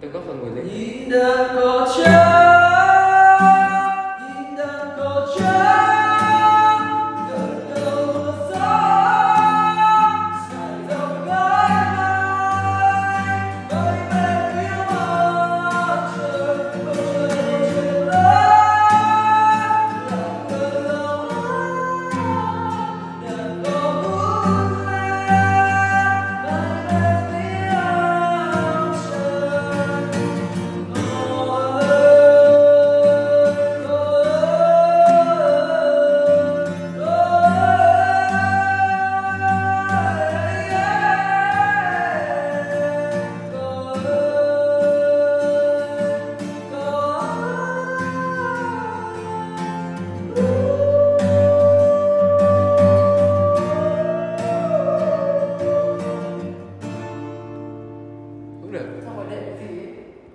tôi có phần người lính ぐらいだった。